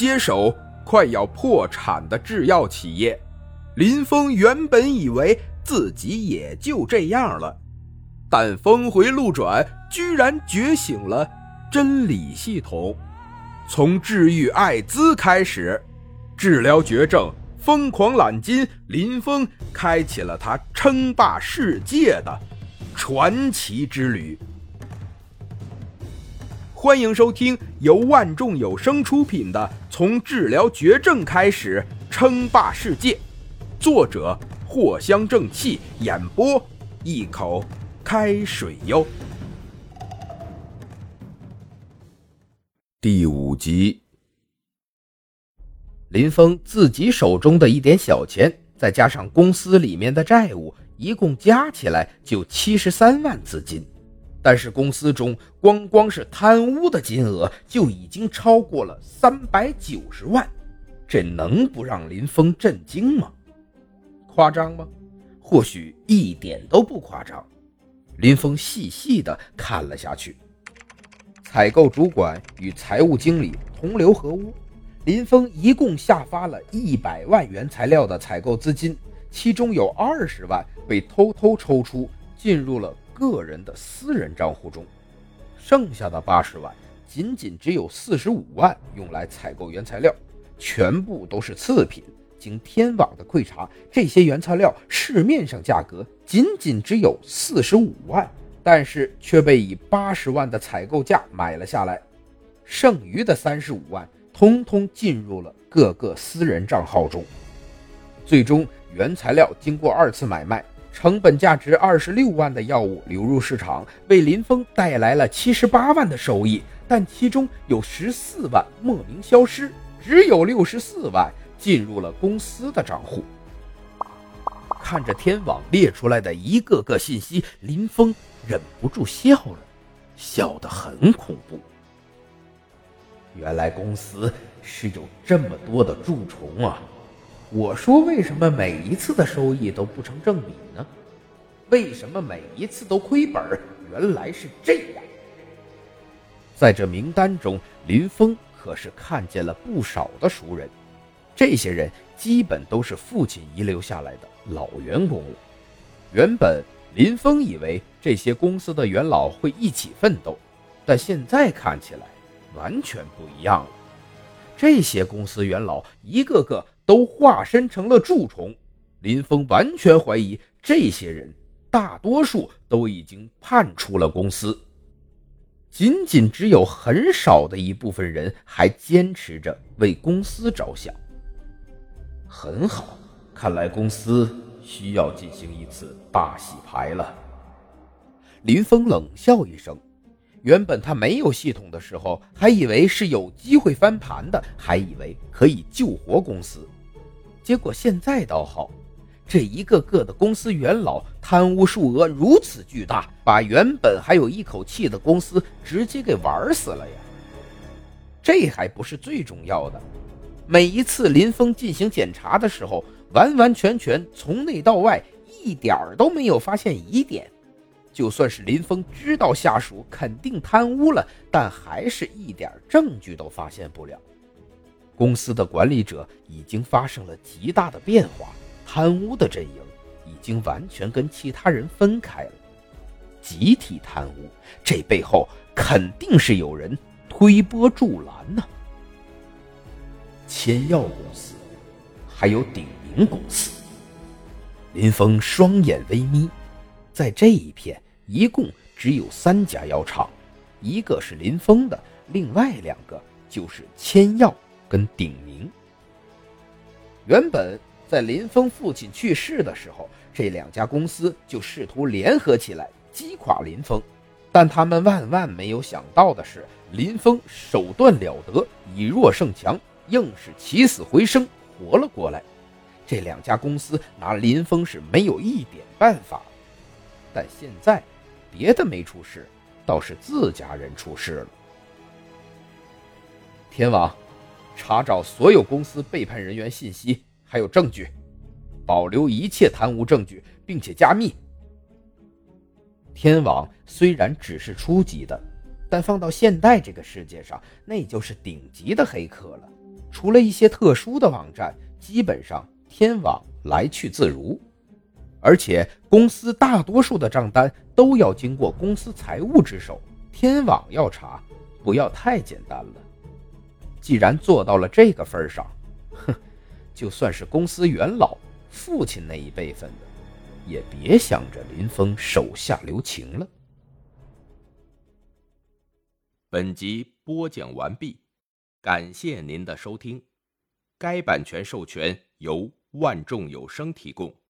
接手快要破产的制药企业。林峰原本以为自己也就这样了，但峰回路转，居然觉醒了真理系统。从治愈艾滋开始，治疗绝症，疯狂揽金，林峰开启了他称霸世界的传奇之旅。欢迎收听由万众有声出品的《从治疗绝症开始称霸世界》，作者藿香正气，演播一口开水哟。第五集，林峰自己手中的一点小钱，再加上公司里面的债务，一共加起来就七十三万资金。但是公司中光光是贪污的金额就已经超过了三百九十万，这能不让林峰震惊吗？夸张吗？或许一点都不夸张。林峰细细的看了下去。采购主管与财务经理同流合污，林峰一共下发了一百万原材料的采购资金，其中有二十万被偷偷抽出，进入了个人的私人账户中，剩下的八十万仅仅只有四十五万用来采购原材料，全部都是次品。经天网的窥查，这些原材料市面上价格仅仅只有四十五万。但是却被以八十万的采购价买了下来，剩余的三十五万通通进入了各个私人账号中。最终，原材料经过二次买卖，成本价值二十六万的药物流入市场，为林峰带来了七十八万的收益。但其中有十四万莫名消失，只有六十四万进入了公司的账户。看着天网列出来的一个个信息，林峰。忍不住笑了，笑得很恐怖。原来公司是有这么多的蛀虫啊！我说为什么每一次的收益都不成正比呢？为什么每一次都亏本？原来是这样。在这名单中，林峰可是看见了不少的熟人，这些人基本都是父亲遗留下来的老员工了。原本。林峰以为这些公司的元老会一起奋斗，但现在看起来完全不一样了。这些公司元老一个个都化身成了蛀虫，林峰完全怀疑这些人大多数都已经叛出了公司，仅仅只有很少的一部分人还坚持着为公司着想。很好，看来公司。需要进行一次大洗牌了。林峰冷笑一声，原本他没有系统的时候，还以为是有机会翻盘的，还以为可以救活公司。结果现在倒好，这一个个的公司元老贪污数额如此巨大，把原本还有一口气的公司直接给玩死了呀！这还不是最重要的，每一次林峰进行检查的时候。完完全全从内到外一点都没有发现疑点，就算是林峰知道下属肯定贪污了，但还是一点证据都发现不了。公司的管理者已经发生了极大的变化，贪污的阵营已经完全跟其他人分开了，集体贪污，这背后肯定是有人推波助澜呢。千药公司，还有鼎。公司，林峰双眼微眯，在这一片一共只有三家药厂，一个是林峰的，另外两个就是千药跟鼎明。原本在林峰父亲去世的时候，这两家公司就试图联合起来击垮林峰，但他们万万没有想到的是，林峰手段了得，以弱胜强，硬是起死回生，活了过来。这两家公司拿林峰是没有一点办法，但现在别的没出事，倒是自家人出事了。天网，查找所有公司背叛人员信息，还有证据，保留一切贪污证据，并且加密。天网虽然只是初级的，但放到现代这个世界上，那就是顶级的黑客了。除了一些特殊的网站，基本上天网来去自如。而且公司大多数的账单都要经过公司财务之手，天网要查，不要太简单了。既然做到了这个份上，哼，就算是公司元老、父亲那一辈分的，也别想着林峰手下留情了。本集播讲完毕，感谢您的收听。该版权授权由万众有声提供。